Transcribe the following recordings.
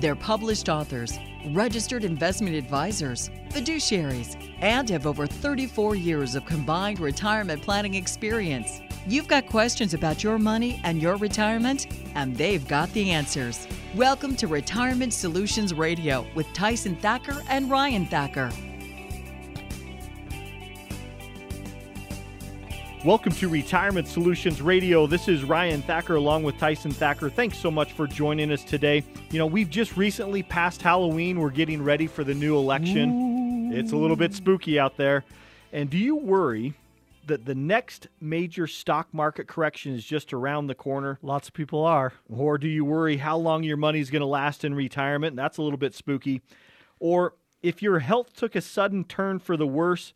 They're published authors, registered investment advisors, fiduciaries, and have over 34 years of combined retirement planning experience. You've got questions about your money and your retirement, and they've got the answers. Welcome to Retirement Solutions Radio with Tyson Thacker and Ryan Thacker. Welcome to Retirement Solutions Radio. This is Ryan Thacker along with Tyson Thacker. Thanks so much for joining us today. You know, we've just recently passed Halloween. We're getting ready for the new election. Ooh. It's a little bit spooky out there. And do you worry that the next major stock market correction is just around the corner? Lots of people are. Or do you worry how long your money is going to last in retirement? That's a little bit spooky. Or if your health took a sudden turn for the worse,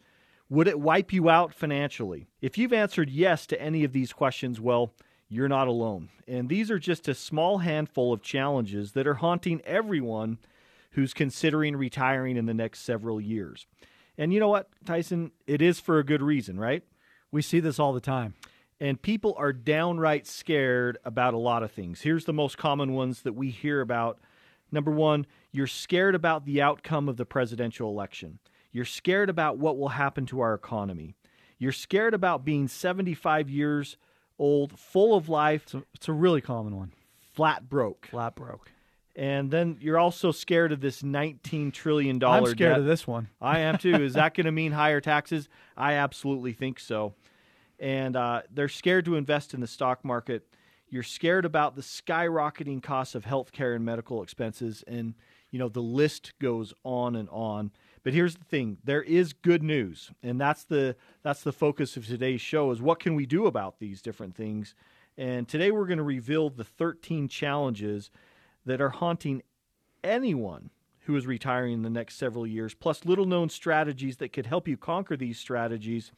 would it wipe you out financially? If you've answered yes to any of these questions, well, you're not alone. And these are just a small handful of challenges that are haunting everyone who's considering retiring in the next several years. And you know what, Tyson? It is for a good reason, right? We see this all the time. And people are downright scared about a lot of things. Here's the most common ones that we hear about. Number one, you're scared about the outcome of the presidential election. You're scared about what will happen to our economy. You're scared about being 75 years old, full of life. It's a, it's a really common one. Flat broke. Flat broke. And then you're also scared of this $19 trillion I'm scared debt. of this one. I am too. Is that going to mean higher taxes? I absolutely think so. And uh, they're scared to invest in the stock market. You're scared about the skyrocketing costs of healthcare and medical expenses. And, you know, the list goes on and on. But here's the thing: there is good news, and that's the that's the focus of today's show. Is what can we do about these different things? And today we're going to reveal the 13 challenges that are haunting anyone who is retiring in the next several years, plus little known strategies that could help you conquer these strategies.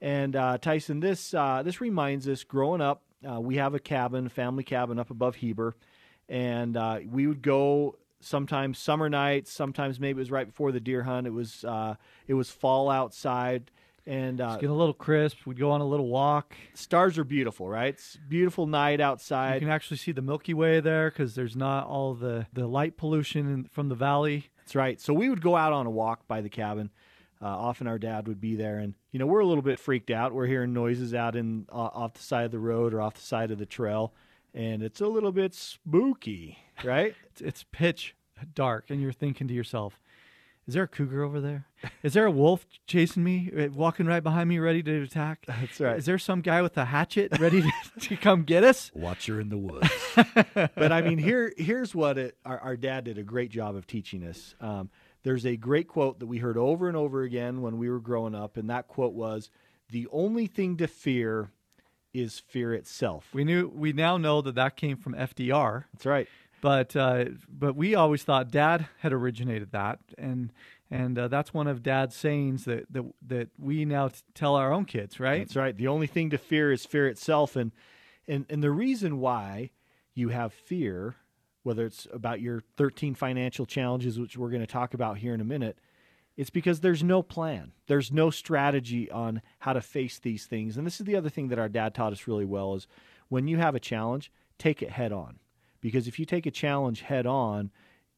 And uh, Tyson, this uh, this reminds us, growing up, uh, we have a cabin, family cabin up above Heber, and uh, we would go sometimes summer nights, sometimes maybe it was right before the deer hunt. It was uh, it was fall outside and uh, it's getting a little crisp. We'd go on a little walk. Stars are beautiful, right? It's beautiful night outside. You can actually see the Milky Way there because there's not all the the light pollution in, from the valley. That's right. So we would go out on a walk by the cabin. Uh, often our dad would be there, and you know we're a little bit freaked out. We're hearing noises out in uh, off the side of the road or off the side of the trail, and it's a little bit spooky, right? it's, it's pitch dark, and you're thinking to yourself, "Is there a cougar over there? Is there a wolf chasing me, uh, walking right behind me, ready to attack? That's right. Is there some guy with a hatchet ready to, to come get us? Watcher in the woods." but I mean, here here's what it, our, our dad did a great job of teaching us. Um, there's a great quote that we heard over and over again when we were growing up, and that quote was, "The only thing to fear." is fear itself. We knew we now know that that came from FDR. That's right. But uh, but we always thought Dad had originated that, and and uh, that's one of Dad's sayings that that that we now t- tell our own kids. Right. That's right. The only thing to fear is fear itself, and and and the reason why you have fear, whether it's about your 13 financial challenges, which we're going to talk about here in a minute, it's because there's no plan. There's no strategy on how to face these things. And this is the other thing that our dad taught us really well is when you have a challenge, take it head on. Because if you take a challenge head on,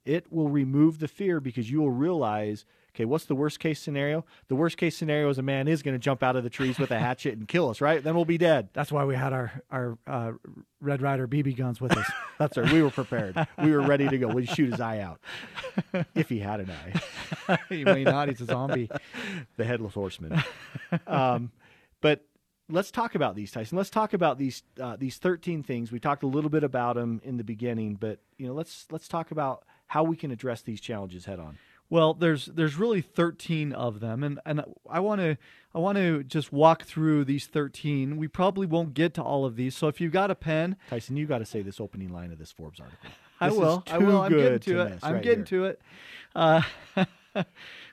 it will remove the fear because you will realize okay, what's the worst case scenario? The worst case scenario is a man is going to jump out of the trees with a hatchet and kill us, right? Then we'll be dead. That's why we had our our uh, Red Ryder BB guns with us. That's right. We were prepared. We were ready to go. We'd shoot his eye out if he had an eye. he may not. He's a zombie. the headless horseman. Um, but let's talk about these, Tyson. Let's talk about these uh, these thirteen things. We talked a little bit about them in the beginning, but you know, let's let's talk about how we can address these challenges head on. Well, there's there's really 13 of them, and and I want to I want to just walk through these 13. We probably won't get to all of these, so if you've got a pen, Tyson, you got to say this opening line of this Forbes article. I This is will. I will. I'm getting good to, it. I'm right getting here. to it. Uh,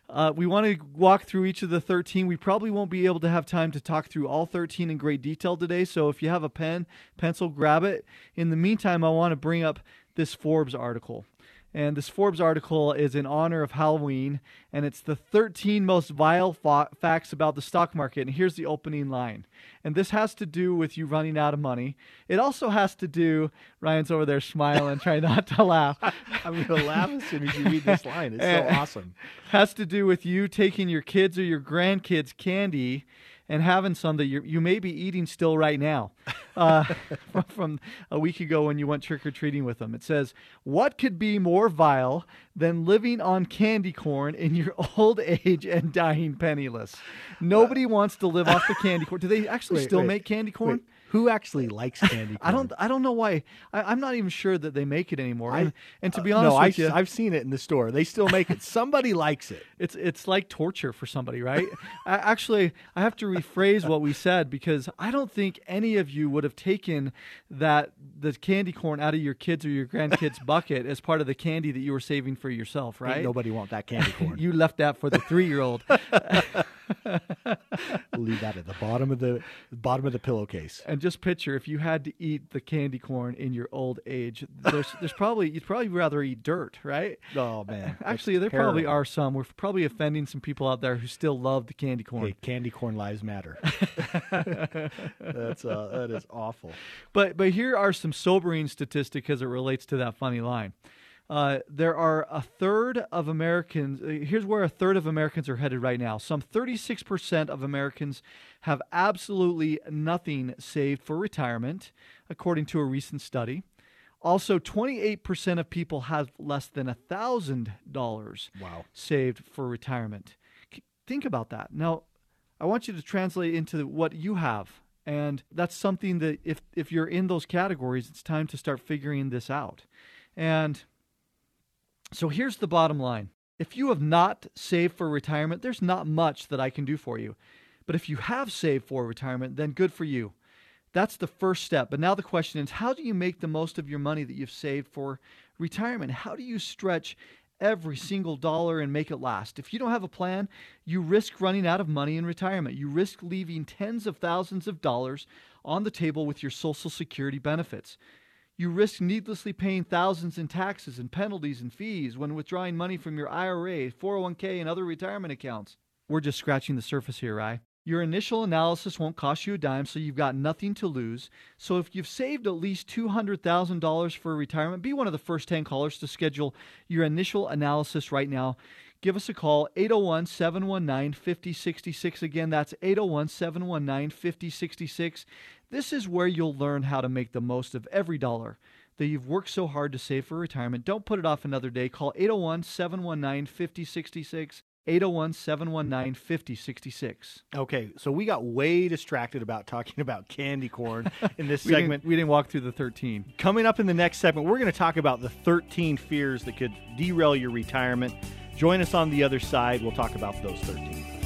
uh, we want to walk through each of the 13. We probably won't be able to have time to talk through all 13 in great detail today. So if you have a pen, pencil, grab it. In the meantime, I want to bring up this Forbes article. And this Forbes article is in honor of Halloween, and it's the 13 most vile fa- facts about the stock market. And here's the opening line. And this has to do with you running out of money. It also has to do, Ryan's over there smiling, trying not to laugh. I'm going to laugh as soon as you read this line. It's so awesome. has to do with you taking your kids or your grandkids candy and having some that you you may be eating still right now uh, from, from a week ago when you went trick or treating with them. It says, "What could be more vile than living on candy corn in your old age and dying penniless?" Nobody wants to live off the candy corn. Do they actually Wait, still wait, make candy corn? Wait, who actually likes candy corn? I don't. I don't know why. I, I'm not even sure that they make it anymore. I- and, and to be honest no, I, you, I've seen it in the store. They still make it. Somebody likes it. It's it's like torture for somebody, right? I, actually, I have to rephrase what we said because I don't think any of you would have taken that the candy corn out of your kids or your grandkids bucket as part of the candy that you were saving for yourself, Ain't right? nobody want that candy corn. You left that for the three-year-old. leave that at the bottom of the bottom of the pillowcase. and just picture if you had to eat the candy corn in your old age. There's there's probably you'd probably rather eat dirt, right? Oh man, Actually, there probably are some. We're probably offending some people out there who still love the candy corn. Hey, candy corn lives matter. That's uh, that is awful. But but here are some sobering statistics as it relates to that funny line. Uh, there are a third of Americans. uh, Here's where a third of Americans are headed right now. Some 36% of Americans have absolutely nothing saved for retirement, according to a recent study. Also, 28% of people have less than $1,000 Wow. saved for retirement. Think about that. Now, I want you to translate into what you have. And that's something that if if you're in those categories, it's time to start figuring this out. And so here's the bottom line. If you have not saved for retirement, there's not much that I can do for you. But if you have saved for retirement, then good for you. That's the first step. But now the question is how do you make the most of your money that you've saved for retirement? How do you stretch every single dollar and make it last? If you don't have a plan, you risk running out of money in retirement. You risk leaving tens of thousands of dollars on the table with your Social Security benefits. You risk needlessly paying thousands in taxes and penalties and fees when withdrawing money from your IRA, 401k, and other retirement accounts. We're just scratching the surface here, right? Your initial analysis won't cost you a dime, so you've got nothing to lose. So if you've saved at least $200,000 for retirement, be one of the first 10 callers to schedule your initial analysis right now. Give us a call, 801 719 5066. Again, that's 801 719 5066. This is where you'll learn how to make the most of every dollar that you've worked so hard to save for retirement. Don't put it off another day. Call 801 719 5066. 801 719 5066. Okay, so we got way distracted about talking about candy corn in this We didn't- segment. we didn't walk through the 13. Coming up in the next segment, we're going to talk about the 13 fears that could derail your retirement. Join us on the other side. We'll talk about those 13.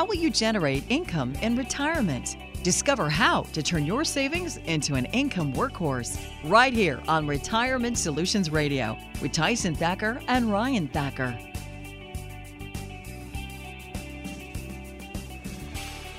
How will you generate income in retirement? Discover how to turn your savings into an income workhorse right here on Retirement Solutions Radio with Tyson Thacker and Ryan Thacker.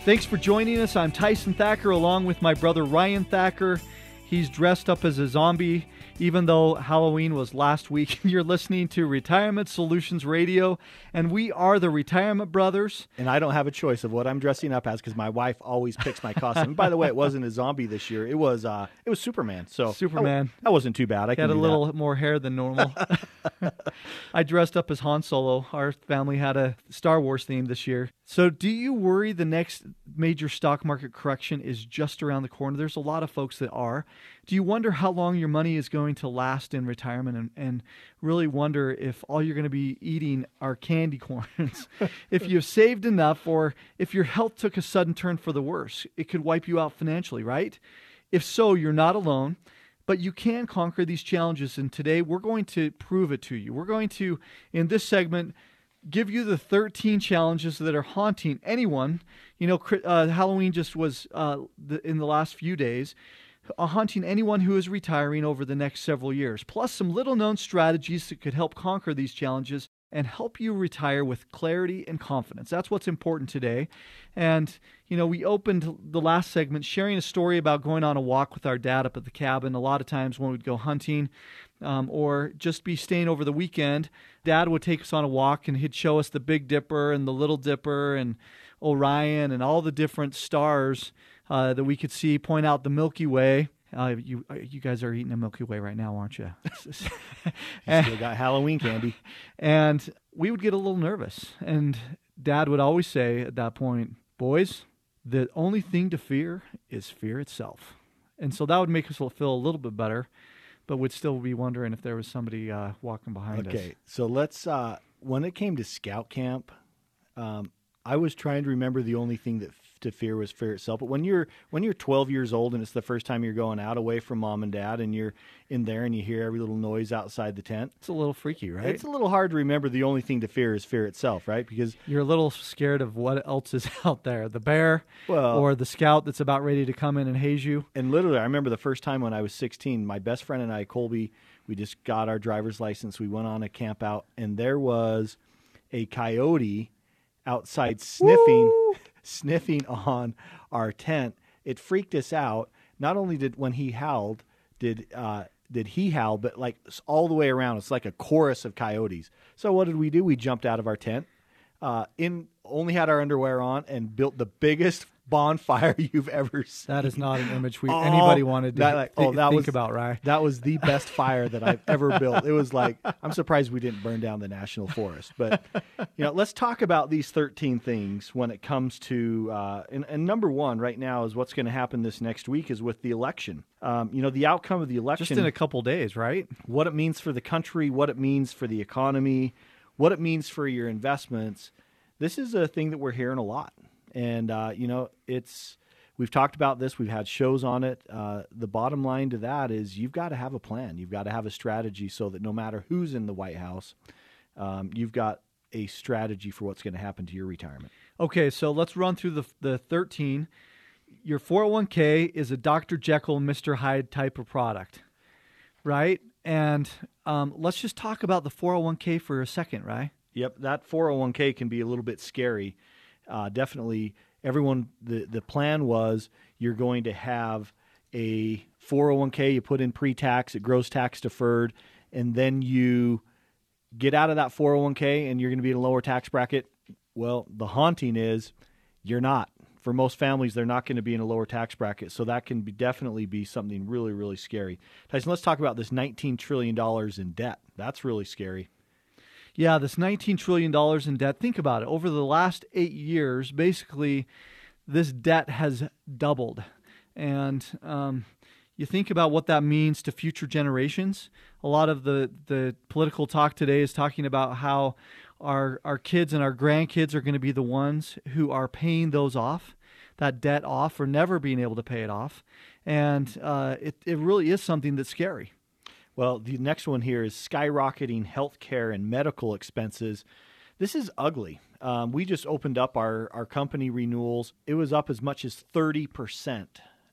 Thanks for joining us. I'm Tyson Thacker along with my brother Ryan Thacker. He's dressed up as a zombie, even though Halloween was last week. You're listening to Retirement Solutions Radio, and we are the Retirement Brothers. And I don't have a choice of what I'm dressing up as because my wife always picks my costume. And by the way, it wasn't a zombie this year. It was uh, it was Superman. So Superman. That, that wasn't too bad. I had a little more hair than normal. I dressed up as Han Solo. Our family had a Star Wars theme this year. So, do you worry the next major stock market correction is just around the corner? There's a lot of folks that are. Do you wonder how long your money is going to last in retirement and, and really wonder if all you're going to be eating are candy corns. if you've saved enough or if your health took a sudden turn for the worse, it could wipe you out financially, right? If so, you're not alone but you can conquer these challenges. And today we're going to prove it to you. We're going to, in this segment, give you the 13 challenges that are haunting anyone. You know, uh, Halloween just was uh, the, in the last few days. Haunting anyone who is retiring over the next several years, plus some little known strategies that could help conquer these challenges and help you retire with clarity and confidence. That's what's important today. And, you know, we opened the last segment sharing a story about going on a walk with our dad up at the cabin. A lot of times when we'd go hunting um, or just be staying over the weekend, dad would take us on a walk and he'd show us the Big Dipper and the Little Dipper and Orion and all the different stars uh, that we could see, point out the Milky Way. Uh, you uh, you guys are eating a Milky Way right now, aren't you? you still got Halloween candy. And we would get a little nervous. And Dad would always say at that point, boys, the only thing to fear is fear itself. And so that would make us feel a little bit better, but would still be wondering if there was somebody uh, walking behind okay, us. Okay, so let's. Uh, when it came to scout camp, um, I was trying to remember the only thing that to fear was fear itself. But when you're when you're 12 years old and it's the first time you're going out away from mom and dad and you're in there and you hear every little noise outside the tent, it's a little freaky, right? It's a little hard to remember the only thing to fear is fear itself, right? Because you're a little scared of what else is out there, the bear well, or the scout that's about ready to come in and haze you. And literally, I remember the first time when I was 16, my best friend and I, Colby, we just got our driver's license. We went on a camp out and there was a coyote outside sniffing Woo! Sniffing on our tent. It freaked us out. Not only did when he howled, did uh, did he howl, but like all the way around, it's like a chorus of coyotes. So what did we do? We jumped out of our tent, uh, in only had our underwear on, and built the biggest bonfire you've ever seen. That is not an image we oh, anybody wanted to that, like, th- oh, that think was, about, right? That was the best fire that I've ever built. It was like I'm surprised we didn't burn down the national forest. But you know, let's talk about these 13 things when it comes to uh, and, and, number one right now is what's going to happen this next week is with the election. Um, you know, the outcome of the election just in a couple days, right? What it means for the country, what it means for the economy, what it means for your investments. This is a thing that we're hearing a lot. And uh, you know, it's we've talked about this. We've had shows on it. Uh, the bottom line to that is you've got to have a plan. You've got to have a strategy so that no matter who's in the White House, um, you've got a strategy for what's going to happen to your retirement. Okay, so let's run through the the thirteen. Your 401k is a Dr. Jekyll Mr. Hyde type of product, right? And um, let's just talk about the 401k for a second, right? Yep, that 401k can be a little bit scary uh, definitely everyone the the plan was you're going to have a 401k you put in pre-tax it grows tax deferred and then you get out of that 401k and you're going to be in a lower tax bracket. Well the haunting is you're not. For most families they're not going to be in a lower tax bracket so that can be definitely be something really really scary. Tyson let's talk about this 19 trillion dollars in debt. That's really scary yeah, this $19 trillion in debt, think about it. Over the last eight years, basically, this debt has doubled. And um, you think about what that means to future generations. A lot of the, the political talk today is talking about how our, our kids and our grandkids are going to be the ones who are paying those off, that debt off, or never being able to pay it off. And uh, it, it really is something that's scary. Well, the next one here is skyrocketing healthcare and medical expenses. This is ugly. Um, we just opened up our, our company renewals. It was up as much as 30%.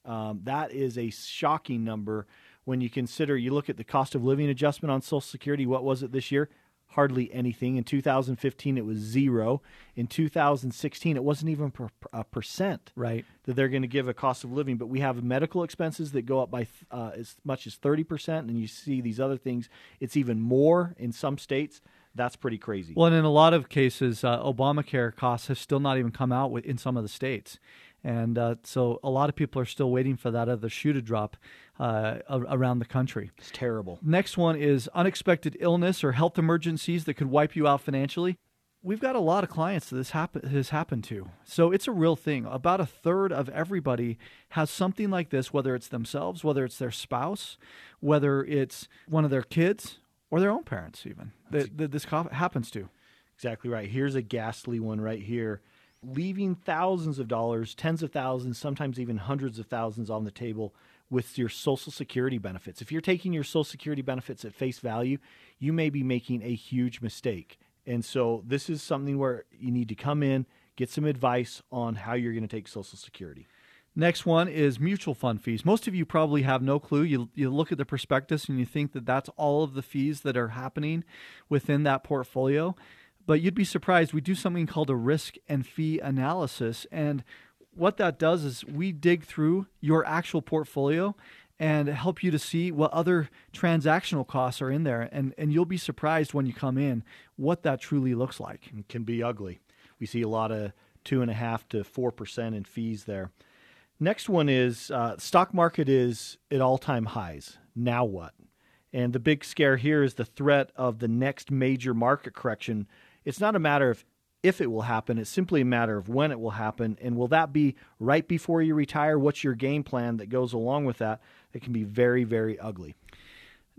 Um, that is a shocking number when you consider you look at the cost of living adjustment on Social Security. What was it this year? Hardly anything. In 2015, it was zero. In 2016, it wasn't even per, a percent. Right. That they're going to give a cost of living. But we have medical expenses that go up by uh, as much as 30%. And you see these other things, it's even more in some states. That's pretty crazy. Well, and in a lot of cases, uh, Obamacare costs have still not even come out in some of the states. And uh, so a lot of people are still waiting for that other shoe to drop uh, around the country. It's terrible. Next one is unexpected illness or health emergencies that could wipe you out financially. we've got a lot of clients that this happen, has happened to. So it's a real thing. About a third of everybody has something like this, whether it's themselves, whether it's their spouse, whether it's one of their kids, or their own parents, even that, that this happens to. Exactly right. Here's a ghastly one right here. Leaving thousands of dollars, tens of thousands, sometimes even hundreds of thousands on the table with your Social Security benefits. If you're taking your Social Security benefits at face value, you may be making a huge mistake. And so this is something where you need to come in, get some advice on how you're going to take Social Security. Next one is mutual fund fees. Most of you probably have no clue. You, you look at the prospectus and you think that that's all of the fees that are happening within that portfolio. But you'd be surprised. We do something called a risk and fee analysis. And what that does is we dig through your actual portfolio and help you to see what other transactional costs are in there. And, and you'll be surprised when you come in what that truly looks like. It can be ugly. We see a lot of two and a half to four percent in fees there. Next one is uh, stock market is at all time highs. Now what? And the big scare here is the threat of the next major market correction. It's not a matter of if it will happen, it's simply a matter of when it will happen. And will that be right before you retire? What's your game plan that goes along with that? It can be very, very ugly.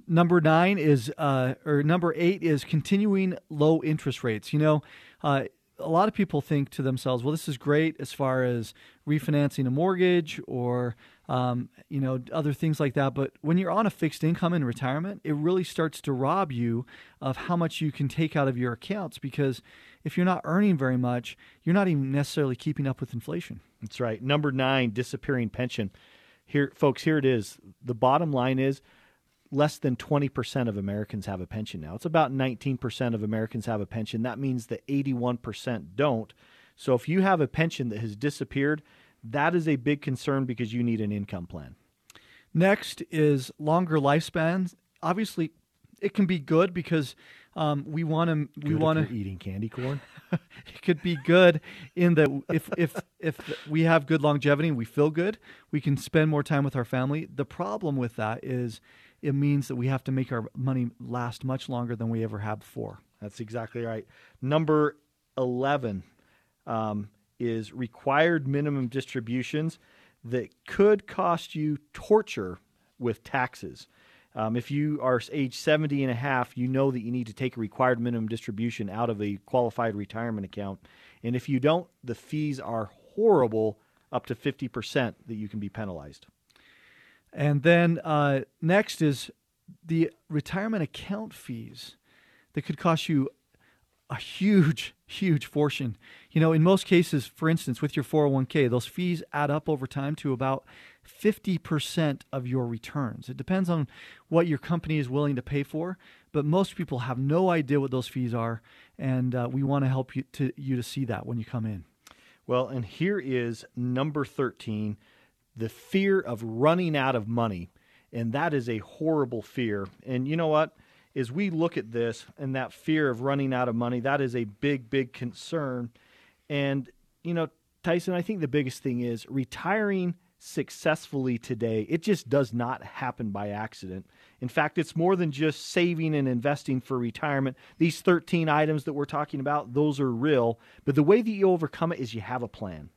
Number nine is, uh, or number eight is continuing low interest rates. You know, uh, a lot of people think to themselves, well, this is great as far as refinancing a mortgage or um, you know other things like that. But when you're on a fixed income in retirement, it really starts to rob you of how much you can take out of your accounts because if you're not earning very much, you're not even necessarily keeping up with inflation. That's right. Number nine, disappearing pension. Here, folks, here it is. The bottom line is less than 20% of Americans have a pension now. It's about 19% of Americans have a pension. That means that 81% don't. So if you have a pension that has disappeared, that is a big concern because you need an income plan. Next is longer lifespans. Obviously, it can be good because um, we want to. We want to eating candy corn. it could be good in that if if if we have good longevity and we feel good, we can spend more time with our family. The problem with that is it means that we have to make our money last much longer than we ever have before. That's exactly right. Number 11 um, is required minimum distributions that could cost you torture with taxes. Um, if you are age 70 and a half, you know that you need to take a required minimum distribution out of a qualified retirement account. And if you don't, the fees are horrible, up to 50% that you can be penalized. And then uh, next is the retirement account fees that could cost you a huge, huge fortune. You know, in most cases, for instance, with your 401k, those fees add up over time to about 50% of your returns. It depends on what your company is willing to pay for, but most people have no idea what those fees are, and uh, we want to help you to, you to see that when you come in. Well, and here is number 13 the fear of running out of money. And that is a horrible fear. And you know what? As we look at this and that fear of running out of money, that is a big, big concern. And, you know, Tyson, I think the biggest thing is retiring successfully today, it just does not happen by accident. In fact, it's more than just saving and investing for retirement. These 13 items that we're talking about, those are real. But the way that you overcome it is you have a plan.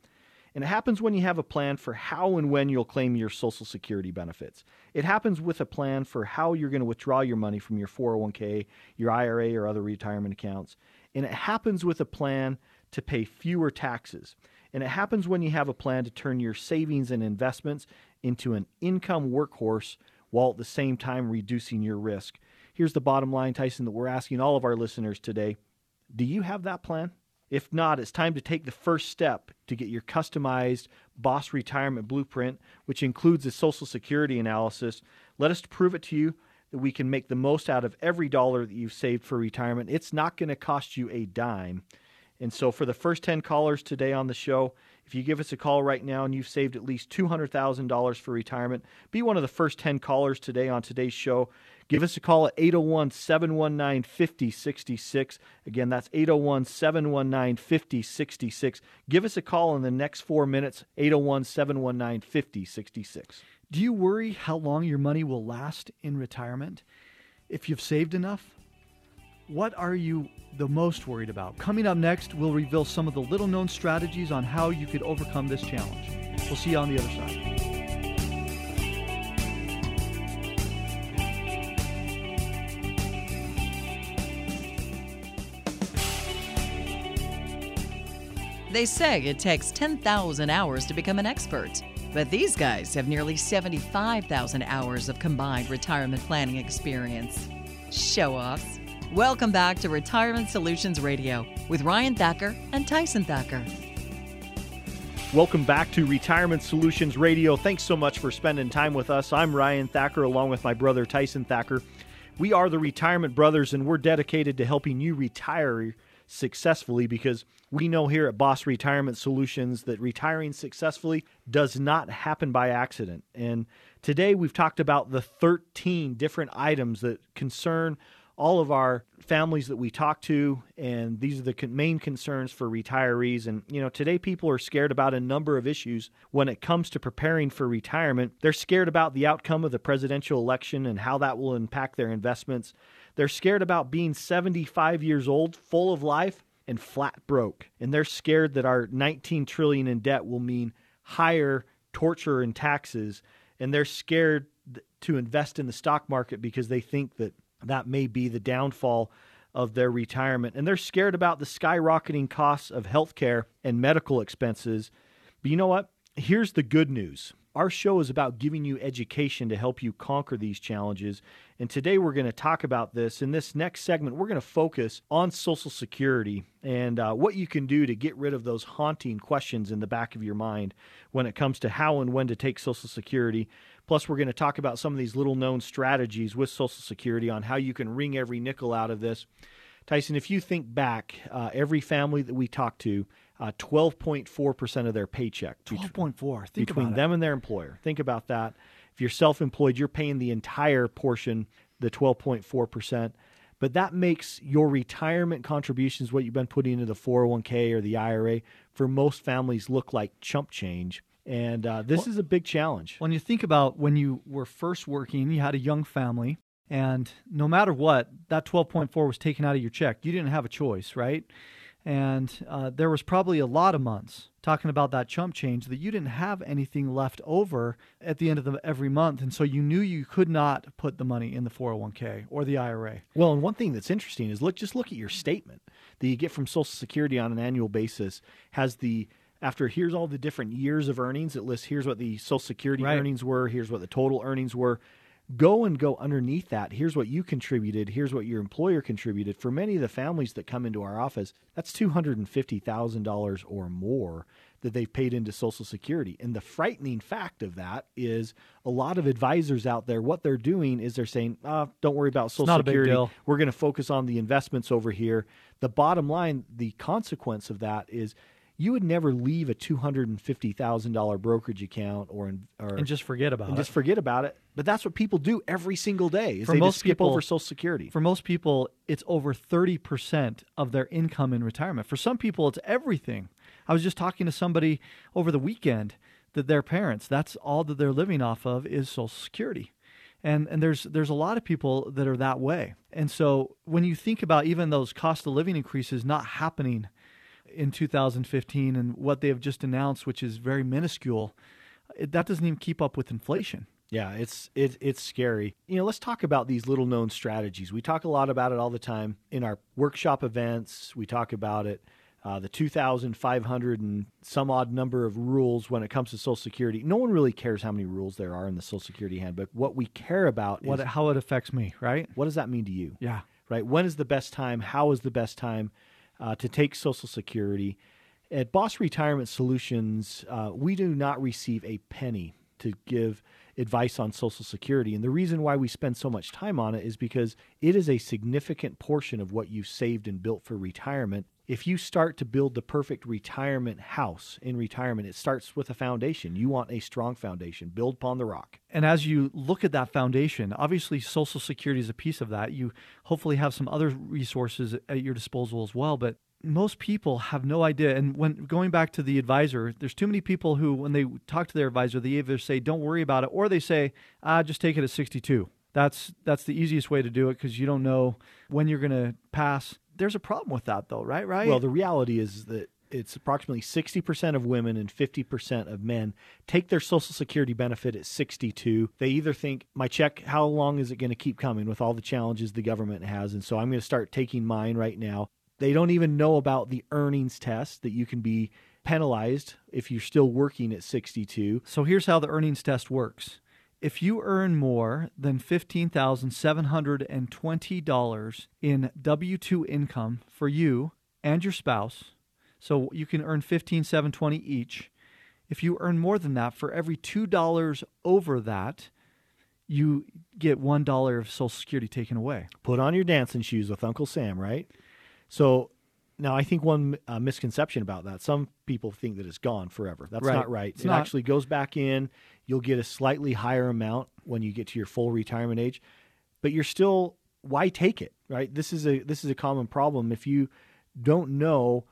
And it happens when you have a plan for how and when you'll claim your Social Security benefits. It happens with a plan for how you're going to withdraw your money from your 401k, your IRA, or other retirement accounts. And it happens with a plan to pay fewer taxes. And it happens when you have a plan to turn your savings and investments into an income workhorse while at the same time reducing your risk. Here's the bottom line, Tyson, that we're asking all of our listeners today Do you have that plan? If not, it's time to take the first step to get your customized boss retirement blueprint, which includes a Social Security analysis. Let us prove it to you that we can make the most out of every dollar that you've saved for retirement. It's not going to cost you a dime. And so, for the first 10 callers today on the show, if you give us a call right now and you've saved at least $200,000 for retirement, be one of the first 10 callers today on today's show. Give us a call at 801 719 5066. Again, that's 801 719 5066. Give us a call in the next four minutes, 801 719 5066. Do you worry how long your money will last in retirement if you've saved enough? What are you the most worried about? Coming up next, we'll reveal some of the little known strategies on how you could overcome this challenge. We'll see you on the other side. They say it takes 10,000 hours to become an expert, but these guys have nearly 75,000 hours of combined retirement planning experience. Show offs. Welcome back to Retirement Solutions Radio with Ryan Thacker and Tyson Thacker. Welcome back to Retirement Solutions Radio. Thanks so much for spending time with us. I'm Ryan Thacker along with my brother Tyson Thacker. We are the Retirement Brothers and we're dedicated to helping you retire successfully because we know here at Boss Retirement Solutions that retiring successfully does not happen by accident. And today we've talked about the 13 different items that concern all of our families that we talk to and these are the main concerns for retirees. And you know today people are scared about a number of issues when it comes to preparing for retirement. They're scared about the outcome of the presidential election and how that will impact their investments they're scared about being 75 years old, full of life, and flat broke. And they're scared that our 19 trillion in debt will mean higher torture and taxes. And they're scared to invest in the stock market because they think that that may be the downfall of their retirement. And they're scared about the skyrocketing costs of healthcare and medical expenses. But you know what? Here's the good news our show is about giving you education to help you conquer these challenges. And today we're going to talk about this. In this next segment, we're going to focus on Social Security and uh, what you can do to get rid of those haunting questions in the back of your mind when it comes to how and when to take Social Security. Plus, we're going to talk about some of these little known strategies with Social Security on how you can wring every nickel out of this. Tyson, if you think back, uh, every family that we talk to, uh, 12.4% of their paycheck. 12.4. Think between them and their employer. Think about that. If you're self-employed, you're paying the entire portion, the 12.4%. But that makes your retirement contributions, what you've been putting into the 401k or the IRA, for most families look like chump change. And uh, this well, is a big challenge. When you think about when you were first working, you had a young family, and no matter what, that 12.4 was taken out of your check. You didn't have a choice, right? And uh, there was probably a lot of months talking about that chump change that you didn't have anything left over at the end of the, every month. And so you knew you could not put the money in the 401k or the IRA. Well, and one thing that's interesting is look, just look at your statement that you get from Social Security on an annual basis has the after here's all the different years of earnings, it lists here's what the Social Security right. earnings were, here's what the total earnings were go and go underneath that. Here's what you contributed. Here's what your employer contributed. For many of the families that come into our office, that's $250,000 or more that they've paid into Social Security. And the frightening fact of that is a lot of advisors out there, what they're doing is they're saying, oh, don't worry about Social Security. We're going to focus on the investments over here. The bottom line, the consequence of that is you would never leave a two hundred and fifty thousand dollar brokerage account or, or and just forget about and it. Just forget about it. But that's what people do every single day. Is for they most skip people, over Social Security. For most people, it's over thirty percent of their income in retirement. For some people, it's everything. I was just talking to somebody over the weekend that their parents that's all that they're living off of is Social Security. And, and there's there's a lot of people that are that way. And so when you think about even those cost of living increases not happening in 2015 and what they have just announced, which is very minuscule, it, that doesn't even keep up with inflation. Yeah, it's it, it's scary. You know, let's talk about these little known strategies. We talk a lot about it all the time in our workshop events. We talk about it. Uh, the 2,500 and some odd number of rules when it comes to Social Security. No one really cares how many rules there are in the Social Security handbook. What we care about what, is how it affects me, right? What does that mean to you? Yeah. Right. When is the best time? How is the best time? Uh, to take Social Security. At Boss Retirement Solutions, uh, we do not receive a penny to give advice on Social Security. And the reason why we spend so much time on it is because it is a significant portion of what you've saved and built for retirement. If you start to build the perfect retirement house in retirement, it starts with a foundation. You want a strong foundation, build upon the rock. And as you look at that foundation, obviously Social Security is a piece of that. You hopefully have some other resources at your disposal as well, but most people have no idea. And when going back to the advisor, there's too many people who, when they talk to their advisor, they either say, don't worry about it, or they say, ah, just take it at 62. That's that's the easiest way to do it because you don't know when you're going to pass. There's a problem with that though, right? Right. Well, the reality is that it's approximately 60% of women and 50% of men take their social security benefit at 62 they either think my check how long is it going to keep coming with all the challenges the government has and so i'm going to start taking mine right now they don't even know about the earnings test that you can be penalized if you're still working at 62 so here's how the earnings test works if you earn more than $15,720 in W 2 income for you and your spouse, so you can earn 15,720 each. If you earn more than that, for every $2 over that, you get $1 of Social Security taken away. Put on your dancing shoes with Uncle Sam, right? So now I think one uh, misconception about that some people think that it's gone forever. That's right. not right. It's it not. actually goes back in. You'll get a slightly higher amount when you get to your full retirement age, but you're still why take it, right? This is a this is a common problem if you don't know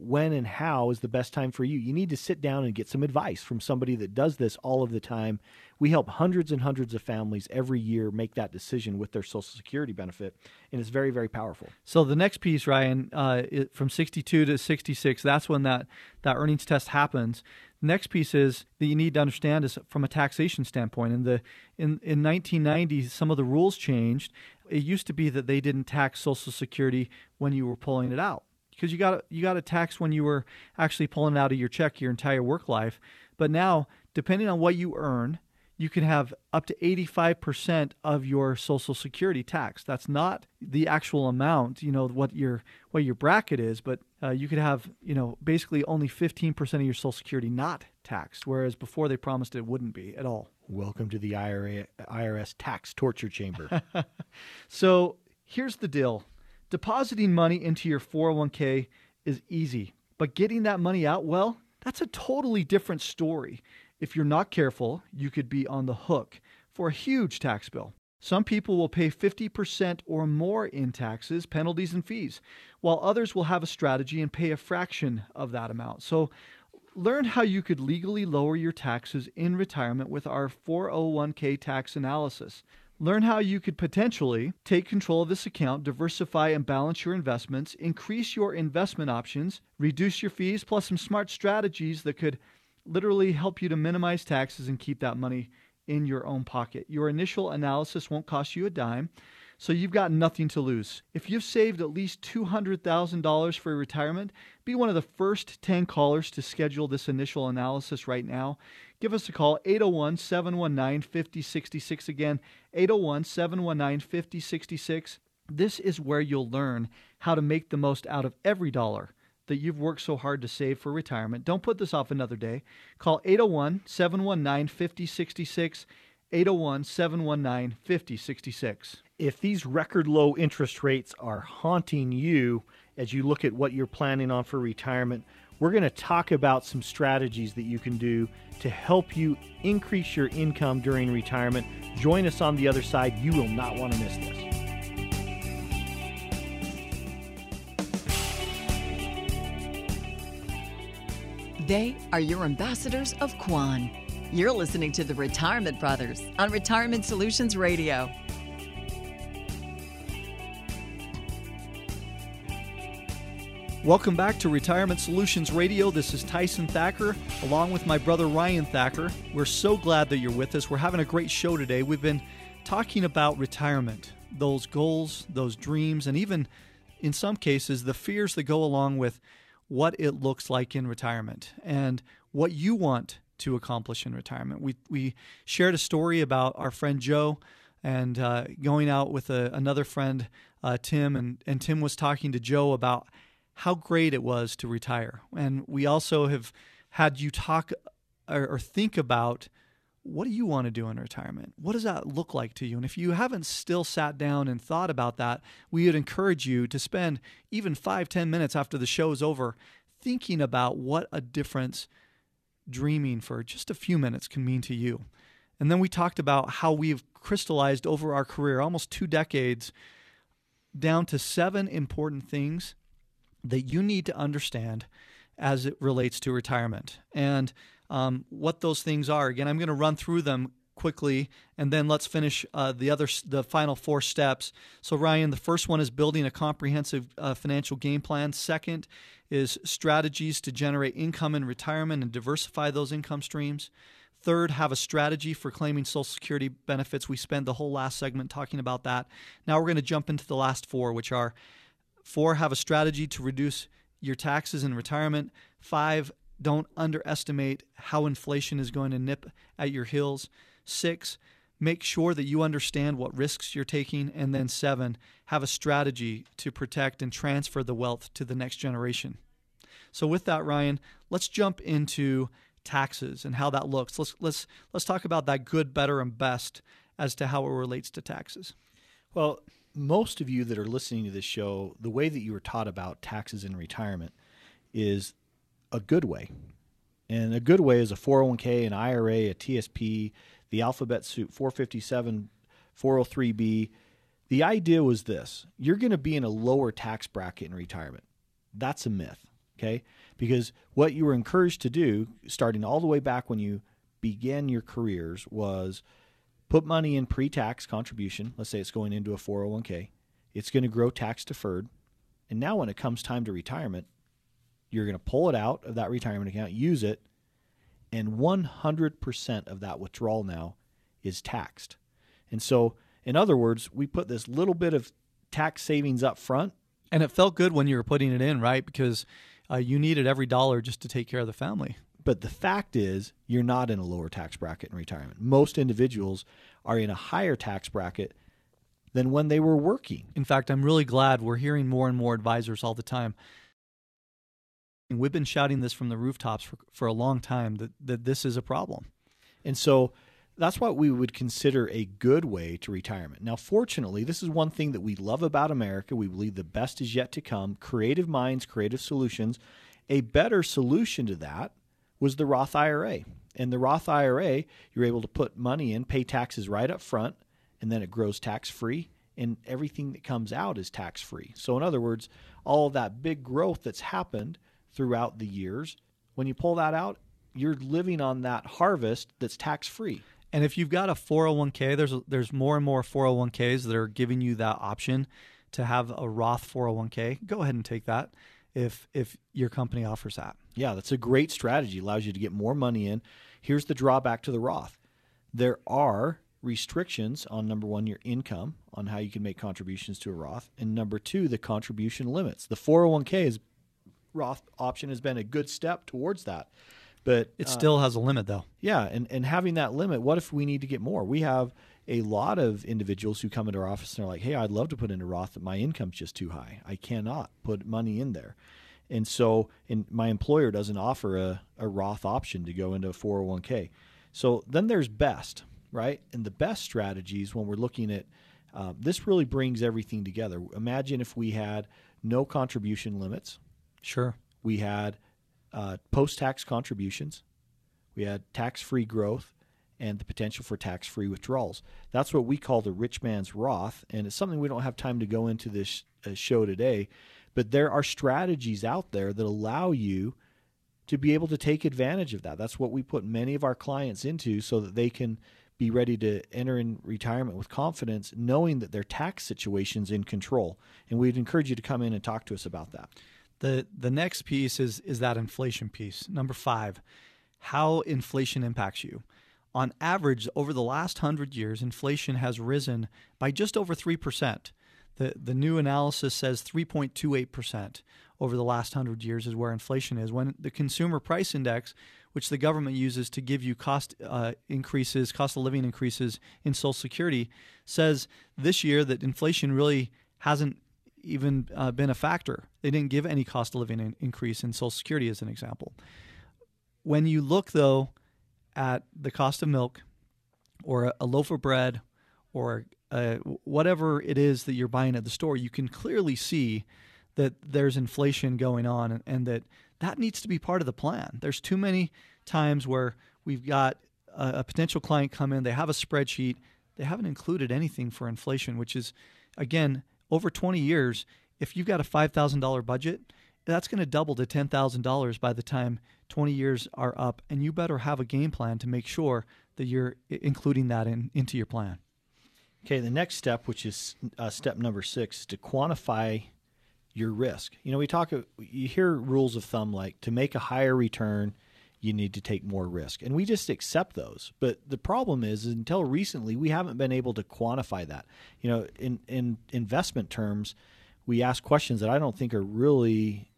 when and how is the best time for you. You need to sit down and get some advice from somebody that does this all of the time. We help hundreds and hundreds of families every year make that decision with their Social Security benefit, and it's very, very powerful. So the next piece, Ryan, uh, it, from 62 to 66, that's when that, that earnings test happens. Next piece is that you need to understand is from a taxation standpoint. In the in in 1990, some of the rules changed. It used to be that they didn't tax Social Security when you were pulling it out because you got you got a tax when you were actually pulling out of your check your entire work life. But now, depending on what you earn, you can have up to 85% of your social security tax. That's not the actual amount, you know, what your what your bracket is, but uh, you could have, you know, basically only 15% of your social security not taxed, whereas before they promised it wouldn't be at all. Welcome to the IRA, IRS tax torture chamber. So here's the deal depositing money into your 401k is easy, but getting that money out, well, that's a totally different story. If you're not careful, you could be on the hook for a huge tax bill. Some people will pay 50% or more in taxes, penalties, and fees, while others will have a strategy and pay a fraction of that amount. So, learn how you could legally lower your taxes in retirement with our 401k tax analysis. Learn how you could potentially take control of this account, diversify and balance your investments, increase your investment options, reduce your fees, plus some smart strategies that could literally help you to minimize taxes and keep that money in your own pocket. Your initial analysis won't cost you a dime, so you've got nothing to lose. If you've saved at least $200,000 for retirement, be one of the first 10 callers to schedule this initial analysis right now. Give us a call 801 719 5066 again 801 719 5066. This is where you'll learn how to make the most out of every dollar that you've worked so hard to save for retirement. Don't put this off another day. Call 801 719 5066. 801 719 5066. if these record low interest rates are haunting you as you look at what you're planning on for retirement, we're going to talk about some strategies that you can do to help you increase your income during retirement. Join us on the other side. You will not want to miss this. They are your ambassadors of Quan. You're listening to the Retirement Brothers on Retirement Solutions Radio. Welcome back to Retirement Solutions Radio. This is Tyson Thacker along with my brother Ryan Thacker. We're so glad that you're with us. We're having a great show today. We've been talking about retirement, those goals, those dreams, and even in some cases, the fears that go along with what it looks like in retirement and what you want to accomplish in retirement. We, we shared a story about our friend Joe and uh, going out with a, another friend, uh, Tim, and, and Tim was talking to Joe about how great it was to retire. And we also have had you talk or, or think about what do you want to do in retirement? What does that look like to you? And if you haven't still sat down and thought about that, we would encourage you to spend even five, ten minutes after the show is over thinking about what a difference dreaming for just a few minutes can mean to you. And then we talked about how we've crystallized over our career, almost two decades, down to seven important things that you need to understand as it relates to retirement. And um, what those things are. Again, I'm going to run through them quickly, and then let's finish uh, the other the final four steps. So Ryan, the first one is building a comprehensive uh, financial game plan. Second is strategies to generate income in retirement and diversify those income streams. Third, have a strategy for claiming Social Security benefits. We spent the whole last segment talking about that. Now we're going to jump into the last four, which are four, have a strategy to reduce your taxes in retirement. Five, don't underestimate how inflation is going to nip at your heels. Six, make sure that you understand what risks you're taking. And then seven, have a strategy to protect and transfer the wealth to the next generation. So with that, Ryan, let's jump into taxes and how that looks. Let's let's let's talk about that good, better, and best as to how it relates to taxes. Well, most of you that are listening to this show, the way that you were taught about taxes in retirement is a good way. And a good way is a 401k, an IRA, a TSP, the alphabet soup 457, 403b. The idea was this you're going to be in a lower tax bracket in retirement. That's a myth, okay? Because what you were encouraged to do, starting all the way back when you began your careers, was put money in pre tax contribution. Let's say it's going into a 401k, it's going to grow tax deferred. And now, when it comes time to retirement, you're going to pull it out of that retirement account, use it, and 100% of that withdrawal now is taxed. And so, in other words, we put this little bit of tax savings up front. And it felt good when you were putting it in, right? Because uh, you needed every dollar just to take care of the family. But the fact is, you're not in a lower tax bracket in retirement. Most individuals are in a higher tax bracket than when they were working. In fact, I'm really glad we're hearing more and more advisors all the time. And we've been shouting this from the rooftops for, for a long time that, that this is a problem. And so that's what we would consider a good way to retirement. Now, fortunately, this is one thing that we love about America. We believe the best is yet to come. Creative minds, creative solutions. A better solution to that was the Roth IRA. And the Roth IRA, you're able to put money in, pay taxes right up front, and then it grows tax free, and everything that comes out is tax free. So, in other words, all that big growth that's happened throughout the years, when you pull that out, you're living on that harvest that's tax free. And if you've got a 401k, there's there's more and more 401ks that are giving you that option to have a Roth 401k. Go ahead and take that if if your company offers that. Yeah, that's a great strategy. Allows you to get more money in. Here's the drawback to the Roth. There are restrictions on number 1 your income on how you can make contributions to a Roth and number 2 the contribution limits. The 401k is Roth option has been a good step towards that. But it uh, still has a limit though. Yeah, and and having that limit, what if we need to get more? We have a lot of individuals who come into our office and are like, "Hey, I'd love to put into Roth, but my income's just too high. I cannot put money in there." And so, and my employer doesn't offer a, a Roth option to go into a 401k. So then there's best, right? And the best strategies when we're looking at uh, this really brings everything together. Imagine if we had no contribution limits. Sure. We had uh, post tax contributions, we had tax free growth, and the potential for tax free withdrawals. That's what we call the rich man's Roth, and it's something we don't have time to go into this uh, show today. But there are strategies out there that allow you to be able to take advantage of that. That's what we put many of our clients into so that they can be ready to enter in retirement with confidence, knowing that their tax situation's in control. And we'd encourage you to come in and talk to us about that. The the next piece is is that inflation piece. Number 5, how inflation impacts you. On average, over the last 100 years, inflation has risen by just over 3%. The the new analysis says 3.28% over the last 100 years is where inflation is. When the consumer price index, which the government uses to give you cost uh, increases, cost of living increases in Social Security, says this year that inflation really hasn't even uh, been a factor. They didn't give any cost of living in- increase in Social Security, as an example. When you look, though, at the cost of milk or a, a loaf of bread or uh, whatever it is that you're buying at the store, you can clearly see that there's inflation going on and, and that that needs to be part of the plan. There's too many times where we've got a, a potential client come in, they have a spreadsheet, they haven't included anything for inflation, which is, again, over 20 years, if you've got a $5,000 budget, that's going to double to $10,000 by the time 20 years are up. And you better have a game plan to make sure that you're including that in into your plan. Okay, the next step, which is uh, step number six, is to quantify your risk. You know, we talk, you hear rules of thumb like to make a higher return, you need to take more risk. And we just accept those. But the problem is, until recently, we haven't been able to quantify that. You know, in, in investment terms, we ask questions that I don't think are really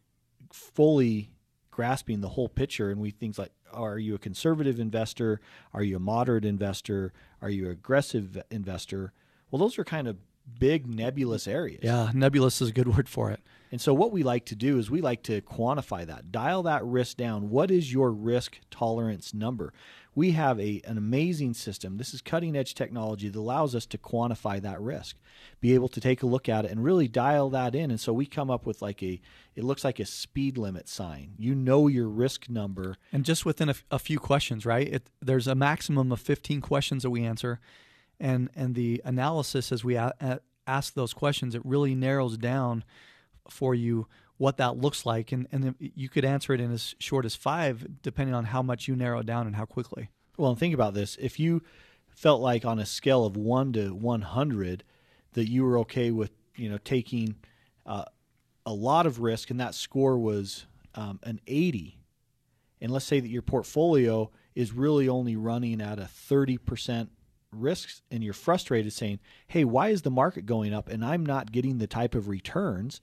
fully grasping the whole picture. And we things like, are you a conservative investor? Are you a moderate investor? Are you an aggressive investor? Well, those are kind of big nebulous areas. Yeah, nebulous is a good word for it. And so, what we like to do is we like to quantify that, dial that risk down. What is your risk tolerance number? We have a, an amazing system. This is cutting edge technology that allows us to quantify that risk, be able to take a look at it and really dial that in. And so, we come up with like a, it looks like a speed limit sign. You know your risk number. And just within a, a few questions, right? It, there's a maximum of 15 questions that we answer and and the analysis as we a- a- ask those questions it really narrows down for you what that looks like. And and you could answer it in as short as 5 depending on how much you narrow down and how quickly. Well think about this. If you felt like on a scale of 1 to 100 that you were okay with you know taking uh, a lot of risk and that score was um, an 80 and let's say that your portfolio is really only running at a 30% risks and you're frustrated saying, hey, why is the market going up and I'm not getting the type of returns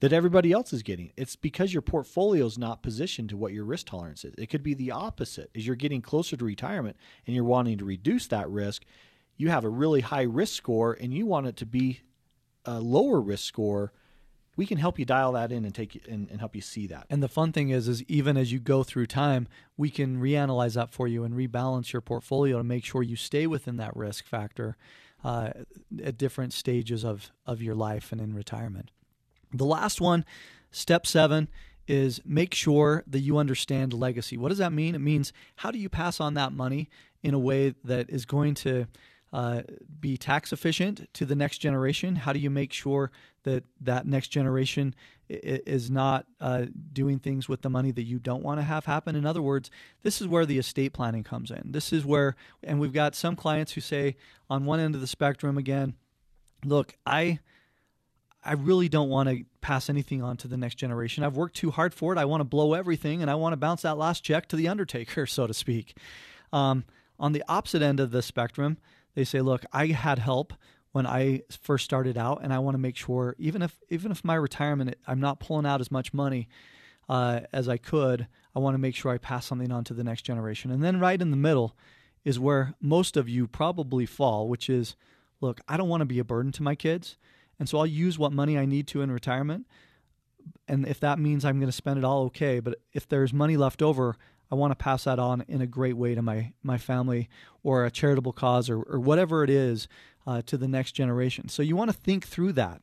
that everybody else is getting? It's because your portfolio is not positioned to what your risk tolerance is. It could be the opposite. As you're getting closer to retirement and you're wanting to reduce that risk, you have a really high risk score and you want it to be a lower risk score we can help you dial that in and take and, and, help you see that. And the fun thing is, is even as you go through time, we can reanalyze that for you and rebalance your portfolio to make sure you stay within that risk factor uh, at different stages of of your life and in retirement. The last one, step seven, is make sure that you understand legacy. What does that mean? It means how do you pass on that money in a way that is going to uh, be tax efficient to the next generation? How do you make sure that that next generation is not uh, doing things with the money that you don't want to have happen? In other words, this is where the estate planning comes in. This is where, and we've got some clients who say on one end of the spectrum again, look, I. I really don't want to pass anything on to the next generation. I've worked too hard for it. I want to blow everything and I want to bounce that last check to the undertaker, so to speak. Um, on the opposite end of the spectrum, they say, look, I had help when I first started out, and I want to make sure, even if even if my retirement, I'm not pulling out as much money uh, as I could, I want to make sure I pass something on to the next generation. And then right in the middle is where most of you probably fall, which is, look, I don't want to be a burden to my kids, and so I'll use what money I need to in retirement. And if that means I'm going to spend it all, okay. But if there's money left over, I want to pass that on in a great way to my my family or a charitable cause or, or whatever it is uh, to the next generation. So you want to think through that.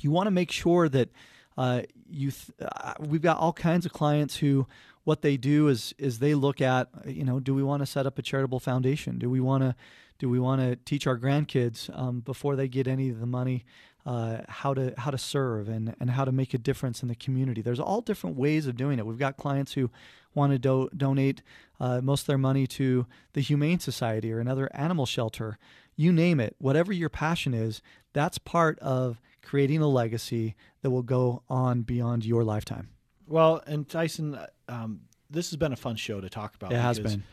You want to make sure that uh, you. Th- uh, we've got all kinds of clients who what they do is is they look at you know do we want to set up a charitable foundation? Do we want to do we want to teach our grandkids um, before they get any of the money uh, how to how to serve and and how to make a difference in the community. There's all different ways of doing it. We've got clients who want to do- donate uh, most of their money to the Humane Society or another animal shelter. You name it, whatever your passion is, that's part of creating a legacy that will go on beyond your lifetime. Well, and Tyson, um, this has been a fun show to talk about. It has been.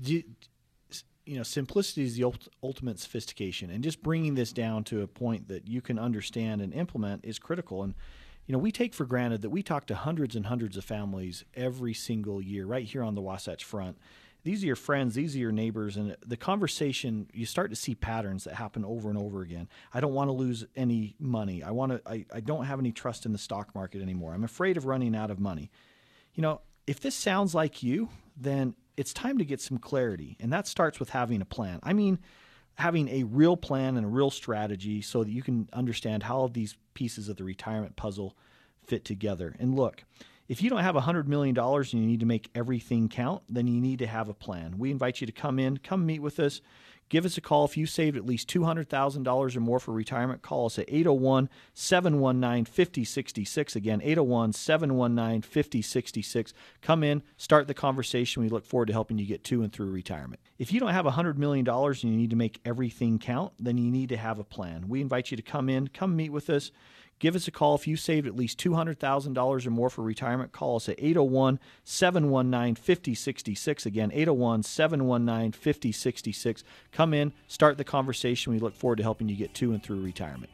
You, you know, simplicity is the ultimate sophistication, and just bringing this down to a point that you can understand and implement is critical. And you know, we take for granted that we talk to hundreds and hundreds of families every single year, right here on the Wasatch Front. These are your friends, these are your neighbors, and the conversation you start to see patterns that happen over and over again. I don't want to lose any money. I want to. I, I don't have any trust in the stock market anymore. I'm afraid of running out of money. You know, if this sounds like you, then it's time to get some clarity, and that starts with having a plan. I mean, having a real plan and a real strategy so that you can understand how these pieces of the retirement puzzle fit together. And look, if you don't have $100 million and you need to make everything count, then you need to have a plan. We invite you to come in, come meet with us, Give us a call if you saved at least $200,000 or more for retirement. Call us at 801 719 5066. Again, 801 719 5066. Come in, start the conversation. We look forward to helping you get to and through retirement. If you don't have $100 million and you need to make everything count, then you need to have a plan. We invite you to come in, come meet with us. Give us a call if you saved at least $200,000 or more for retirement. Call us at 801 719 5066. Again, 801 719 5066. Come in, start the conversation. We look forward to helping you get to and through retirement.